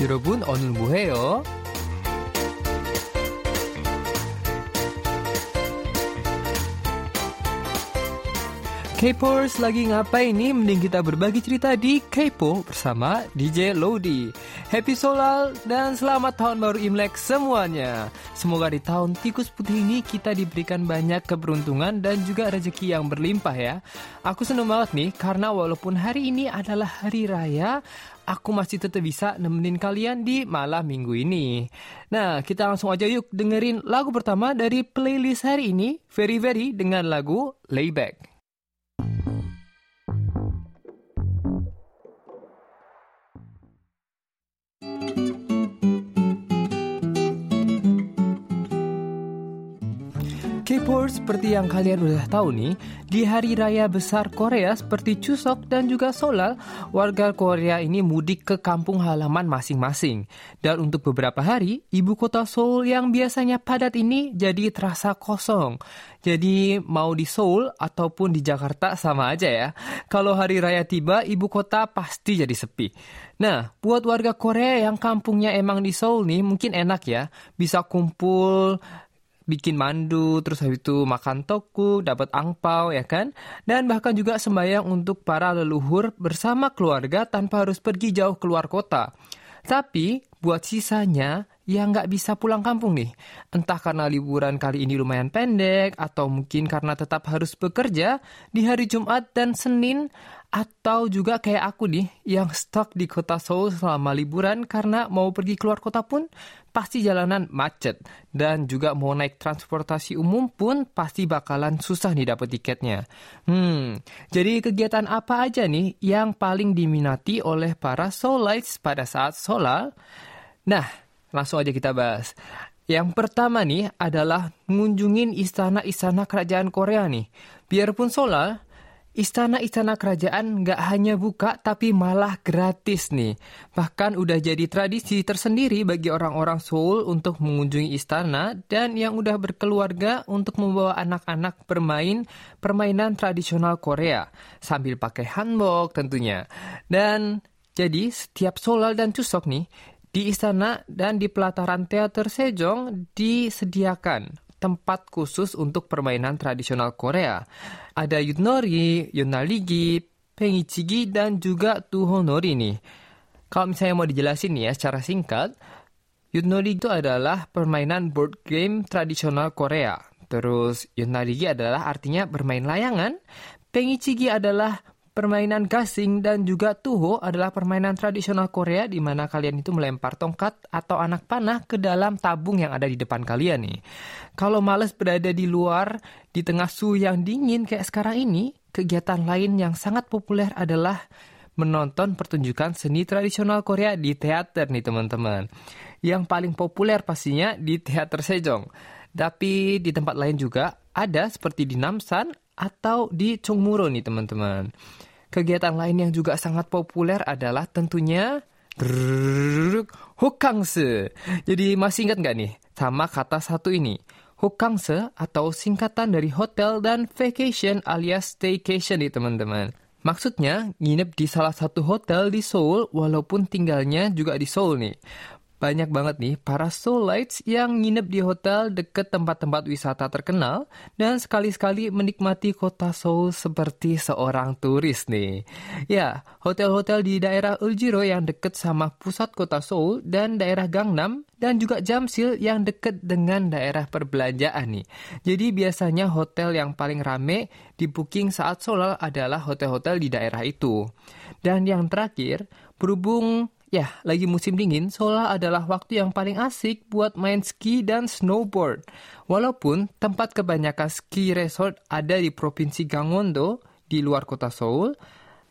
여러분 오늘 뭐해요? K-popers lagi ngapain nih? Mending kita berbagi cerita di K-pop bersama DJ Lodi. Happy Solal dan selamat tahun baru Imlek semuanya. Semoga di tahun tikus putih ini kita diberikan banyak keberuntungan dan juga rezeki yang berlimpah ya. Aku seneng banget nih karena walaupun hari ini adalah hari raya, aku masih tetap bisa nemenin kalian di malam minggu ini. Nah, kita langsung aja yuk dengerin lagu pertama dari playlist hari ini, Very Very dengan lagu Layback. Seperti yang kalian udah tahu nih, di hari raya besar Korea seperti Chuseok dan juga Solal, warga Korea ini mudik ke kampung halaman masing-masing. Dan untuk beberapa hari, ibu kota Seoul yang biasanya padat ini jadi terasa kosong. Jadi mau di Seoul ataupun di Jakarta sama aja ya. Kalau hari raya tiba, ibu kota pasti jadi sepi. Nah, buat warga Korea yang kampungnya emang di Seoul nih, mungkin enak ya. Bisa kumpul bikin mandu, terus habis itu makan toku, dapat angpau ya kan? Dan bahkan juga sembahyang untuk para leluhur bersama keluarga tanpa harus pergi jauh keluar kota. Tapi buat sisanya yang nggak bisa pulang kampung nih, entah karena liburan kali ini lumayan pendek atau mungkin karena tetap harus bekerja di hari Jumat dan Senin atau juga kayak aku nih yang stuck di kota Seoul selama liburan karena mau pergi keluar kota pun pasti jalanan macet dan juga mau naik transportasi umum pun pasti bakalan susah nih dapet tiketnya. Hmm, jadi kegiatan apa aja nih yang paling diminati oleh para Soulites pada saat solar? Nah, langsung aja kita bahas. Yang pertama nih adalah mengunjungin istana-istana kerajaan Korea nih. Biarpun solar, Istana-istana kerajaan nggak hanya buka tapi malah gratis nih. Bahkan udah jadi tradisi tersendiri bagi orang-orang Seoul untuk mengunjungi istana dan yang udah berkeluarga untuk membawa anak-anak bermain permainan tradisional Korea sambil pakai hanbok tentunya. Dan jadi setiap Solal dan Chuseok nih di istana dan di pelataran teater Sejong disediakan tempat khusus untuk permainan tradisional Korea. Ada yutnori, yunaligi, pengichigi, dan juga tuhonori nih. Kalau misalnya mau dijelasin nih ya secara singkat, yutnori itu adalah permainan board game tradisional Korea. Terus yunaligi adalah artinya bermain layangan, pengichigi adalah Permainan gasing dan juga tuho adalah permainan tradisional Korea di mana kalian itu melempar tongkat atau anak panah ke dalam tabung yang ada di depan kalian nih. Kalau males berada di luar di tengah suhu yang dingin kayak sekarang ini, kegiatan lain yang sangat populer adalah menonton pertunjukan seni tradisional Korea di teater nih teman-teman. Yang paling populer pastinya di teater Sejong. Tapi di tempat lain juga ada seperti di Namsan atau di Chongmuro nih teman-teman. Kegiatan lain yang juga sangat populer adalah tentunya Hokangse. Jadi masih ingat nggak nih sama kata satu ini? Hokangse atau singkatan dari hotel dan vacation alias staycation nih teman-teman. Maksudnya nginep di salah satu hotel di Seoul walaupun tinggalnya juga di Seoul nih banyak banget nih para Soulites yang nginep di hotel deket tempat-tempat wisata terkenal dan sekali-sekali menikmati kota Seoul seperti seorang turis nih. Ya, hotel-hotel di daerah Uljiro yang deket sama pusat kota Seoul dan daerah Gangnam dan juga Jamsil yang deket dengan daerah perbelanjaan nih. Jadi biasanya hotel yang paling rame di booking saat Seoul adalah hotel-hotel di daerah itu. Dan yang terakhir, berhubung Ya, lagi musim dingin, Seoul adalah waktu yang paling asik buat main ski dan snowboard. Walaupun tempat kebanyakan ski resort ada di Provinsi Gangwon-do, di luar kota Seoul,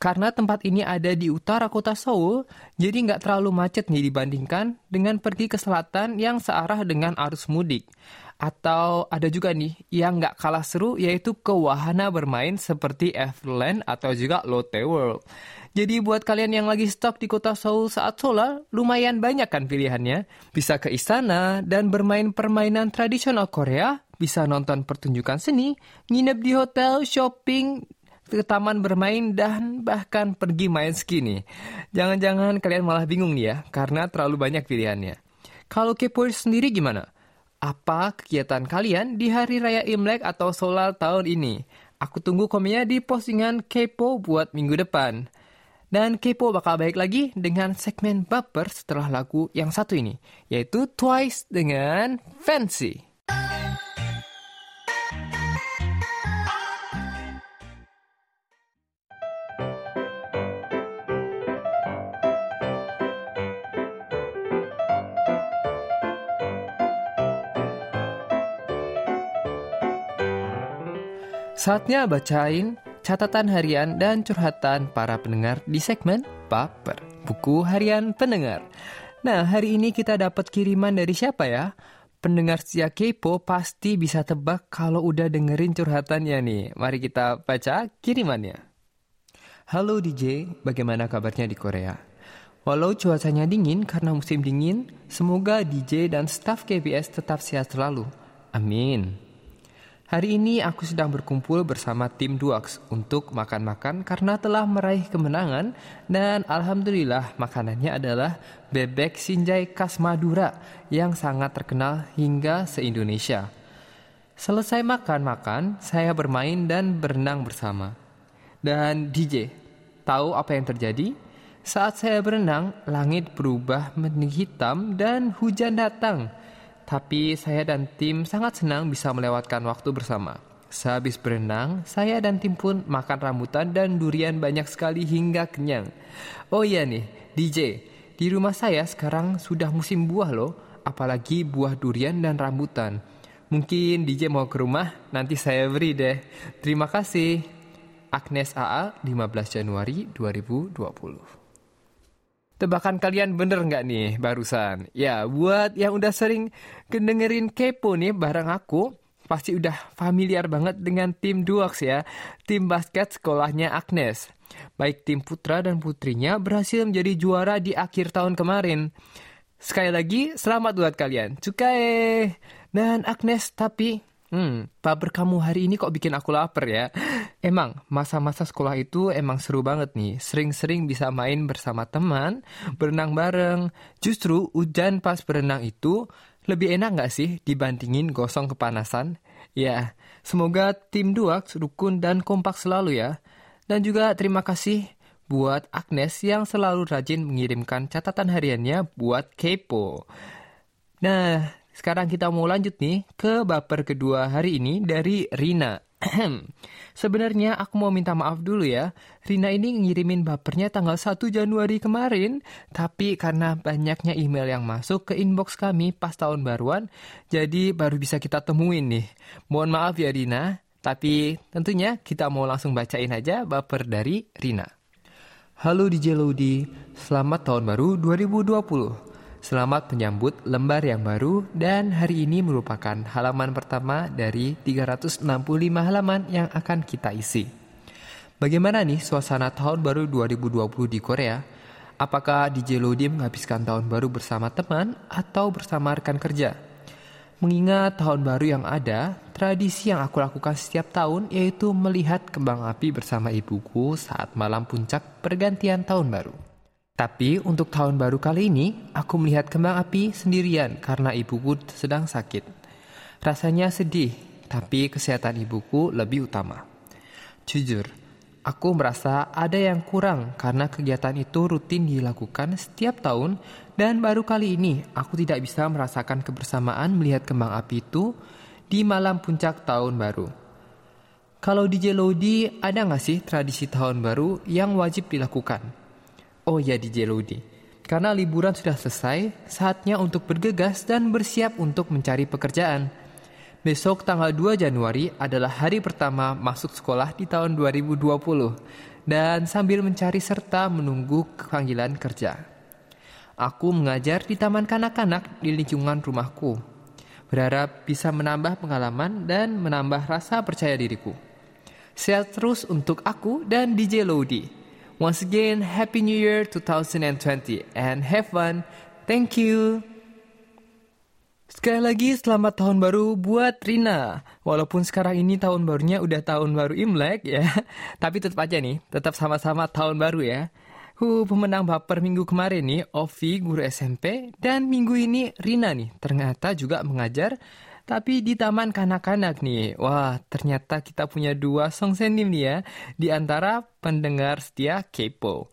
karena tempat ini ada di utara kota Seoul, jadi nggak terlalu macet nih dibandingkan dengan pergi ke selatan yang searah dengan arus mudik. Atau ada juga nih yang nggak kalah seru yaitu ke wahana bermain seperti Everland atau juga Lotte World. Jadi buat kalian yang lagi stop di kota Seoul saat solar, lumayan banyak kan pilihannya. Bisa ke istana dan bermain permainan tradisional Korea, bisa nonton pertunjukan seni, nginep di hotel, shopping, ke taman bermain, dan bahkan pergi main ski nih. Jangan-jangan kalian malah bingung nih ya, karena terlalu banyak pilihannya. Kalau kepoers sendiri gimana? Apa kegiatan kalian di hari raya Imlek atau Solal tahun ini? Aku tunggu komennya di postingan Kepo buat minggu depan. Dan Kepo bakal baik lagi dengan segmen baper setelah lagu yang satu ini, yaitu Twice dengan Fancy. Saatnya bacain catatan harian dan curhatan para pendengar di segmen Baper, buku harian pendengar. Nah, hari ini kita dapat kiriman dari siapa ya? Pendengar setia Kepo pasti bisa tebak kalau udah dengerin curhatannya nih. Mari kita baca kirimannya. Halo DJ, bagaimana kabarnya di Korea? Walau cuacanya dingin karena musim dingin, semoga DJ dan staf KBS tetap sehat selalu. Amin. Hari ini aku sedang berkumpul bersama tim Duax untuk makan-makan karena telah meraih kemenangan dan alhamdulillah makanannya adalah bebek sinjai khas Madura yang sangat terkenal hingga se-Indonesia. Selesai makan-makan, saya bermain dan berenang bersama. Dan DJ, tahu apa yang terjadi? Saat saya berenang, langit berubah menjadi hitam dan hujan datang. Tapi saya dan tim sangat senang bisa melewatkan waktu bersama. Sehabis berenang, saya dan tim pun makan rambutan dan durian banyak sekali hingga kenyang. Oh iya nih, DJ, di rumah saya sekarang sudah musim buah loh, apalagi buah durian dan rambutan. Mungkin DJ mau ke rumah, nanti saya beri deh. Terima kasih. Agnes AA, 15 Januari 2020. Tebakan kalian bener nggak nih barusan? Ya, buat yang udah sering kedengerin kepo nih bareng aku, pasti udah familiar banget dengan tim Duax ya, tim basket sekolahnya Agnes. Baik tim putra dan putrinya berhasil menjadi juara di akhir tahun kemarin. Sekali lagi, selamat buat kalian. Cukai! Dan Agnes, tapi Hmm, paper kamu hari ini kok bikin aku lapar ya. Emang, masa-masa sekolah itu emang seru banget nih. Sering-sering bisa main bersama teman, berenang bareng. Justru hujan pas berenang itu lebih enak nggak sih dibandingin gosong kepanasan? Ya, semoga tim Duax rukun dan kompak selalu ya. Dan juga terima kasih buat Agnes yang selalu rajin mengirimkan catatan hariannya buat Kepo. Nah, sekarang kita mau lanjut nih ke baper kedua hari ini dari Rina. Sebenarnya aku mau minta maaf dulu ya. Rina ini ngirimin bapernya tanggal 1 Januari kemarin, tapi karena banyaknya email yang masuk ke inbox kami pas tahun baruan, jadi baru bisa kita temuin nih. Mohon maaf ya Rina, tapi tentunya kita mau langsung bacain aja baper dari Rina. Halo DJ Lodi, selamat tahun baru 2020. Selamat menyambut lembar yang baru dan hari ini merupakan halaman pertama dari 365 halaman yang akan kita isi. Bagaimana nih suasana tahun baru 2020 di Korea? Apakah DJ Lodi menghabiskan tahun baru bersama teman atau bersama rekan kerja? Mengingat tahun baru yang ada, tradisi yang aku lakukan setiap tahun yaitu melihat kembang api bersama ibuku saat malam puncak pergantian tahun baru. Tapi untuk tahun baru kali ini, aku melihat kembang api sendirian karena ibuku sedang sakit. Rasanya sedih, tapi kesehatan ibuku lebih utama. Jujur, aku merasa ada yang kurang karena kegiatan itu rutin dilakukan setiap tahun dan baru kali ini aku tidak bisa merasakan kebersamaan melihat kembang api itu di malam puncak tahun baru. Kalau di Jelodi ada nggak sih tradisi tahun baru yang wajib dilakukan? Oh ya DJ Lodi, karena liburan sudah selesai, saatnya untuk bergegas dan bersiap untuk mencari pekerjaan. Besok tanggal 2 Januari adalah hari pertama masuk sekolah di tahun 2020 dan sambil mencari serta menunggu panggilan kerja. Aku mengajar di taman kanak-kanak di lingkungan rumahku. Berharap bisa menambah pengalaman dan menambah rasa percaya diriku. Sehat terus untuk aku dan DJ Lodi. Once again, Happy New Year 2020 and have fun. Thank you. Sekali lagi selamat tahun baru buat Rina. Walaupun sekarang ini tahun barunya udah tahun baru Imlek ya, tapi tetap aja nih, tetap sama-sama tahun baru ya. Hu, pemenang baper minggu kemarin nih, Ovi, guru SMP, dan minggu ini Rina nih, ternyata juga mengajar, tapi di taman kanak-kanak nih. Wah, ternyata kita punya dua song senim nih ya, di antara pendengar setia Kepo.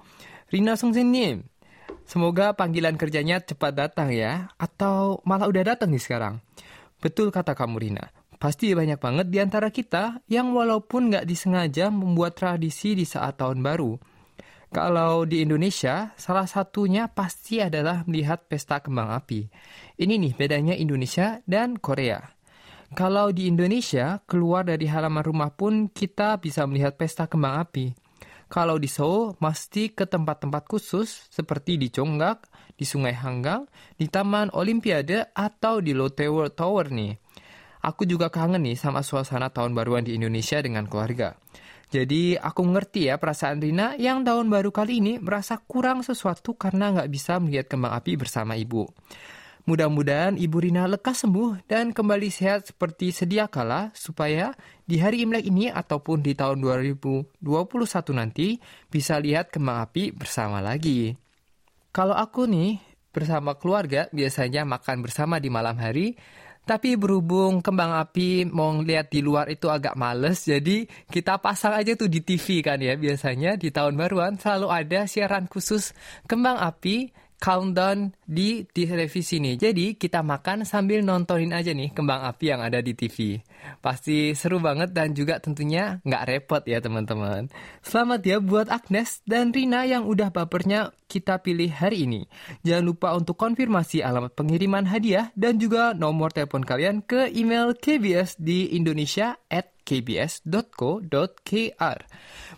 Rina song senim, Semoga panggilan kerjanya cepat datang ya, atau malah udah datang nih sekarang. Betul kata kamu Rina, pasti banyak banget di antara kita yang walaupun nggak disengaja membuat tradisi di saat tahun baru. Kalau di Indonesia, salah satunya pasti adalah melihat pesta kembang api. Ini nih bedanya Indonesia dan Korea. Kalau di Indonesia, keluar dari halaman rumah pun kita bisa melihat pesta kembang api. Kalau di Seoul, mesti ke tempat-tempat khusus seperti di Chonggak, di Sungai Hanggang, di Taman Olimpiade, atau di Lotte World Tower nih. Aku juga kangen nih sama suasana tahun baruan di Indonesia dengan keluarga. Jadi aku ngerti ya perasaan Rina yang tahun baru kali ini merasa kurang sesuatu karena nggak bisa melihat kembang api bersama ibu. Mudah-mudahan Ibu Rina lekas sembuh dan kembali sehat seperti sedia kala supaya di hari Imlek ini ataupun di tahun 2021 nanti bisa lihat kembang api bersama lagi. Kalau aku nih bersama keluarga biasanya makan bersama di malam hari tapi berhubung kembang api mau lihat di luar itu agak males, jadi kita pasang aja tuh di TV kan ya. Biasanya di tahun baruan selalu ada siaran khusus kembang api countdown di, televisi nih. Jadi kita makan sambil nontonin aja nih kembang api yang ada di TV. Pasti seru banget dan juga tentunya nggak repot ya teman-teman. Selamat ya buat Agnes dan Rina yang udah bapernya kita pilih hari ini. Jangan lupa untuk konfirmasi alamat pengiriman hadiah dan juga nomor telepon kalian ke email KBS di Indonesia at kbs.co.kr.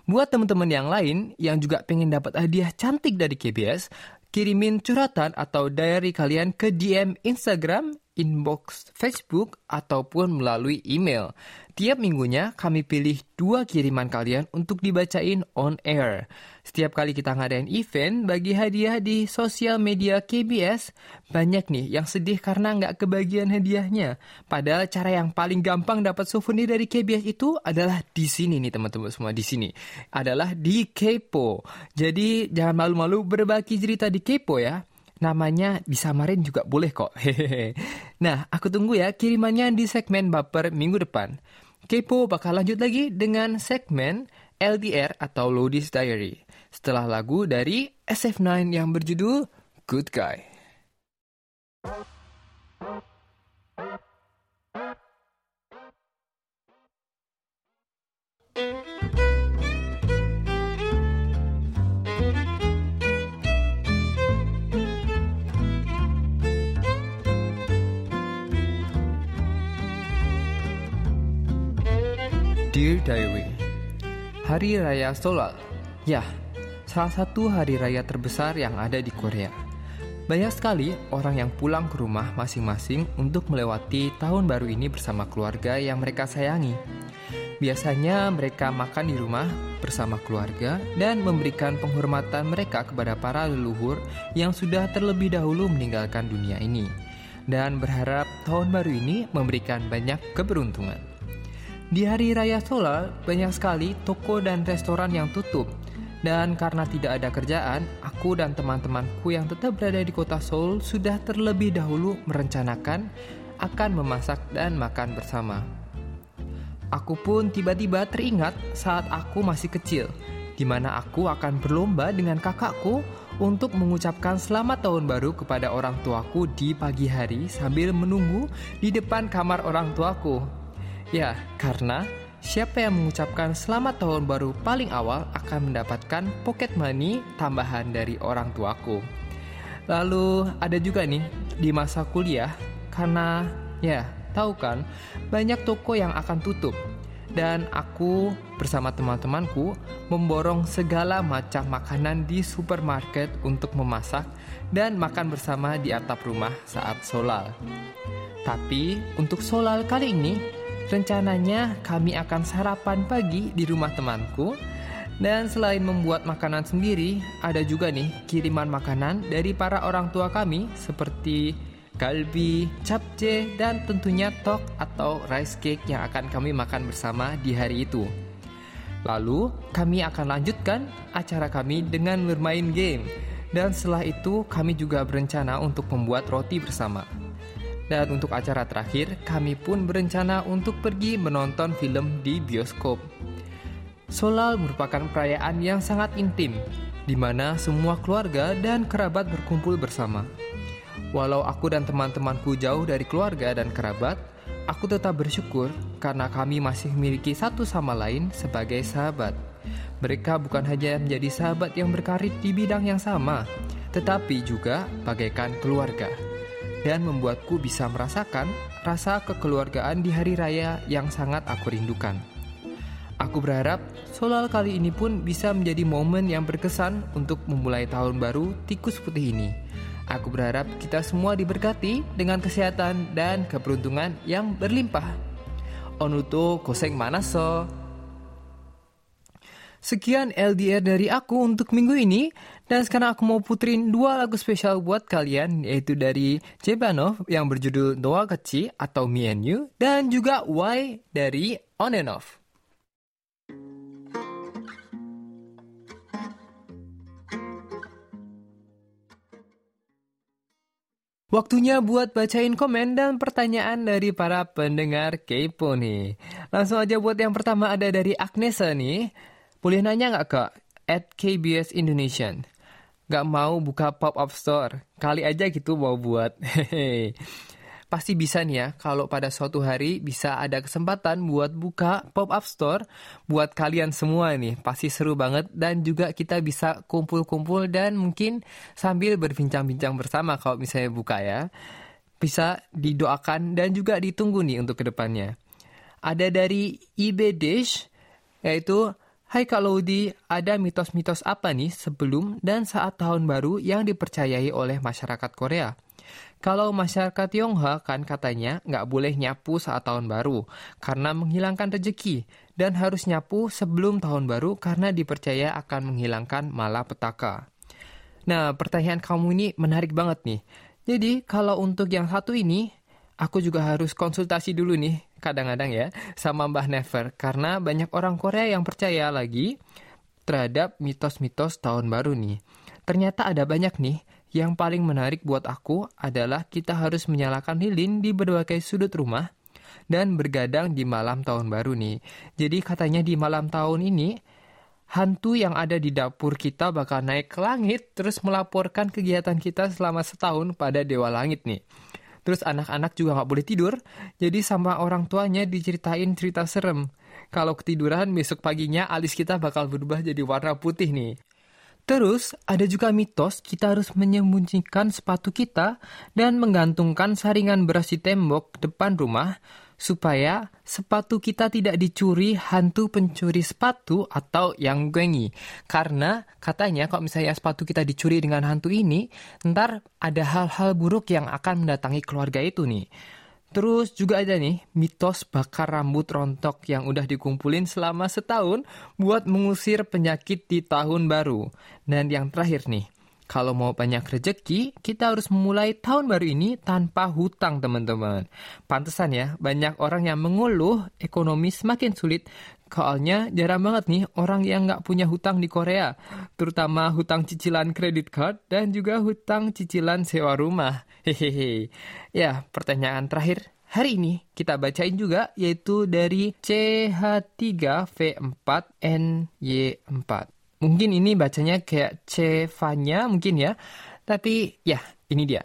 Buat teman-teman yang lain yang juga pengen dapat hadiah cantik dari KBS, kirimin curhatan atau diary kalian ke DM Instagram, inbox Facebook, ataupun melalui email. Tiap minggunya kami pilih dua kiriman kalian untuk dibacain on air. Setiap kali kita ngadain event bagi hadiah di sosial media KBS, banyak nih yang sedih karena nggak kebagian hadiahnya. Padahal cara yang paling gampang dapat souvenir dari KBS itu adalah di sini nih teman-teman semua di sini. Adalah di Kepo. Jadi jangan malu-malu berbagi cerita di Kepo ya namanya disamarin juga boleh kok. Hehehe. Nah, aku tunggu ya kirimannya di segmen baper minggu depan. Kepo bakal lanjut lagi dengan segmen LDR atau Lodi's Diary setelah lagu dari SF9 yang berjudul Good Guy. Dear Diary. Hari Raya Solal. Ya, salah satu hari raya terbesar yang ada di Korea. Banyak sekali orang yang pulang ke rumah masing-masing untuk melewati tahun baru ini bersama keluarga yang mereka sayangi. Biasanya mereka makan di rumah bersama keluarga dan memberikan penghormatan mereka kepada para leluhur yang sudah terlebih dahulu meninggalkan dunia ini. Dan berharap tahun baru ini memberikan banyak keberuntungan. Di hari raya Solal, banyak sekali toko dan restoran yang tutup. Dan karena tidak ada kerjaan, aku dan teman-temanku yang tetap berada di kota Seoul sudah terlebih dahulu merencanakan akan memasak dan makan bersama. Aku pun tiba-tiba teringat saat aku masih kecil, di mana aku akan berlomba dengan kakakku untuk mengucapkan selamat tahun baru kepada orang tuaku di pagi hari sambil menunggu di depan kamar orang tuaku. Ya, karena siapa yang mengucapkan selamat tahun baru paling awal akan mendapatkan pocket money tambahan dari orang tuaku. Lalu ada juga nih di masa kuliah karena ya tahu kan banyak toko yang akan tutup dan aku bersama teman-temanku memborong segala macam makanan di supermarket untuk memasak dan makan bersama di atap rumah saat solal. Tapi untuk solal kali ini Rencananya kami akan sarapan pagi di rumah temanku dan selain membuat makanan sendiri, ada juga nih kiriman makanan dari para orang tua kami seperti kalbi, capce, dan tentunya tok atau rice cake yang akan kami makan bersama di hari itu. Lalu, kami akan lanjutkan acara kami dengan bermain game. Dan setelah itu, kami juga berencana untuk membuat roti bersama. Dan untuk acara terakhir, kami pun berencana untuk pergi menonton film di bioskop. Solal merupakan perayaan yang sangat intim, di mana semua keluarga dan kerabat berkumpul bersama. Walau aku dan teman-temanku jauh dari keluarga dan kerabat, Aku tetap bersyukur karena kami masih memiliki satu sama lain sebagai sahabat. Mereka bukan hanya menjadi sahabat yang berkarir di bidang yang sama, tetapi juga bagaikan keluarga, dan membuatku bisa merasakan rasa kekeluargaan di hari raya yang sangat aku rindukan. Aku berharap Solal kali ini pun bisa menjadi momen yang berkesan untuk memulai tahun baru tikus putih ini Aku berharap kita semua diberkati dengan kesehatan dan keberuntungan yang berlimpah. Onuto koseng manaso. Sekian LDR dari aku untuk minggu ini dan sekarang aku mau puterin dua lagu spesial buat kalian yaitu dari Jebanov yang berjudul Noah Kecil atau Me and You dan juga Y dari On and Off. Waktunya buat bacain komen dan pertanyaan dari para pendengar Kepo nih. Langsung aja buat yang pertama ada dari Agnesa nih. Boleh nanya nggak kak? At KBS Indonesian. Gak mau buka pop-up store. Kali aja gitu mau buat. Pasti bisa nih ya kalau pada suatu hari bisa ada kesempatan buat buka pop-up store buat kalian semua nih. Pasti seru banget dan juga kita bisa kumpul-kumpul dan mungkin sambil berbincang-bincang bersama kalau misalnya buka ya. Bisa didoakan dan juga ditunggu nih untuk ke depannya. Ada dari IB Dish yaitu Hai Kak Lodi, ada mitos-mitos apa nih sebelum dan saat tahun baru yang dipercayai oleh masyarakat Korea? Kalau masyarakat Tionghoa kan katanya nggak boleh nyapu saat tahun baru karena menghilangkan rezeki dan harus nyapu sebelum tahun baru karena dipercaya akan menghilangkan malapetaka. Nah, pertanyaan kamu ini menarik banget nih. Jadi, kalau untuk yang satu ini, aku juga harus konsultasi dulu nih, kadang-kadang ya, sama Mbah Never. Karena banyak orang Korea yang percaya lagi terhadap mitos-mitos tahun baru nih. Ternyata ada banyak nih yang paling menarik buat aku adalah kita harus menyalakan lilin di berbagai sudut rumah dan bergadang di malam tahun baru nih. Jadi katanya di malam tahun ini hantu yang ada di dapur kita bakal naik ke langit terus melaporkan kegiatan kita selama setahun pada dewa langit nih. Terus anak-anak juga nggak boleh tidur, jadi sama orang tuanya diceritain cerita serem. Kalau ketiduran besok paginya alis kita bakal berubah jadi warna putih nih. Terus, ada juga mitos kita harus menyembunyikan sepatu kita dan menggantungkan saringan beras di tembok depan rumah supaya sepatu kita tidak dicuri hantu pencuri sepatu atau yang gengi. Karena katanya kalau misalnya sepatu kita dicuri dengan hantu ini, ntar ada hal-hal buruk yang akan mendatangi keluarga itu nih. Terus juga ada nih mitos bakar rambut rontok yang udah dikumpulin selama setahun buat mengusir penyakit di tahun baru. Dan yang terakhir nih, kalau mau banyak rezeki, kita harus memulai tahun baru ini tanpa hutang teman-teman. Pantesan ya, banyak orang yang mengeluh ekonomi semakin sulit. Soalnya jarang banget nih orang yang nggak punya hutang di Korea. Terutama hutang cicilan kredit card dan juga hutang cicilan sewa rumah. Hehehe. Ya, pertanyaan terakhir hari ini kita bacain juga yaitu dari CH3V4NY4. Mungkin ini bacanya kayak Cevanya mungkin ya. Tapi ya, ini dia.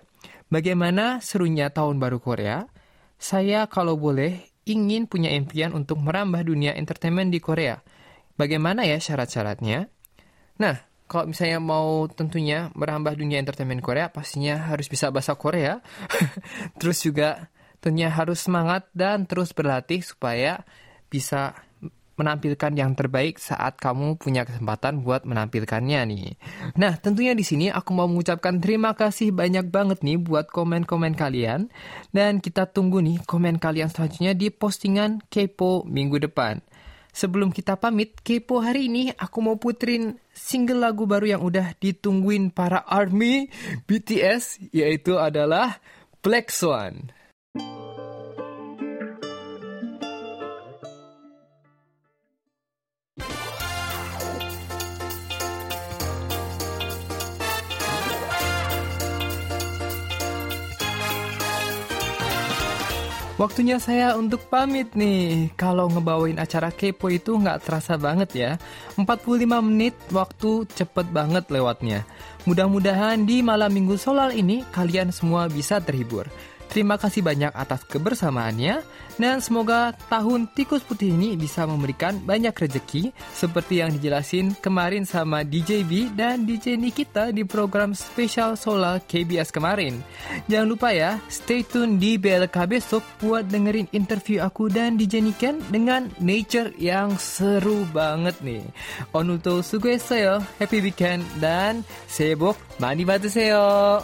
Bagaimana serunya tahun baru Korea? Saya kalau boleh ingin punya impian untuk merambah dunia entertainment di Korea. Bagaimana ya syarat-syaratnya? Nah, kalau misalnya mau tentunya merambah dunia entertainment Korea, pastinya harus bisa bahasa Korea. terus juga tentunya harus semangat dan terus berlatih supaya bisa menampilkan yang terbaik saat kamu punya kesempatan buat menampilkannya nih. Nah, tentunya di sini aku mau mengucapkan terima kasih banyak banget nih buat komen-komen kalian dan kita tunggu nih komen kalian selanjutnya di postingan Kepo minggu depan. Sebelum kita pamit, Kepo hari ini aku mau puterin single lagu baru yang udah ditungguin para ARMY BTS, yaitu adalah Black Swan. Waktunya saya untuk pamit nih. Kalau ngebawain acara kepo itu nggak terasa banget ya. 45 menit waktu cepet banget lewatnya. Mudah-mudahan di malam minggu solar ini kalian semua bisa terhibur. Terima kasih banyak atas kebersamaannya dan semoga tahun tikus putih ini bisa memberikan banyak rezeki seperti yang dijelasin kemarin sama DJB dan DJ Nikita di program spesial Solar KBS kemarin. Jangan lupa ya, stay tune di BLK besok buat dengerin interview aku dan DJ Niken dengan nature yang seru banget nih. Onuto sugueseyo, happy weekend dan sebok mani batu seyo.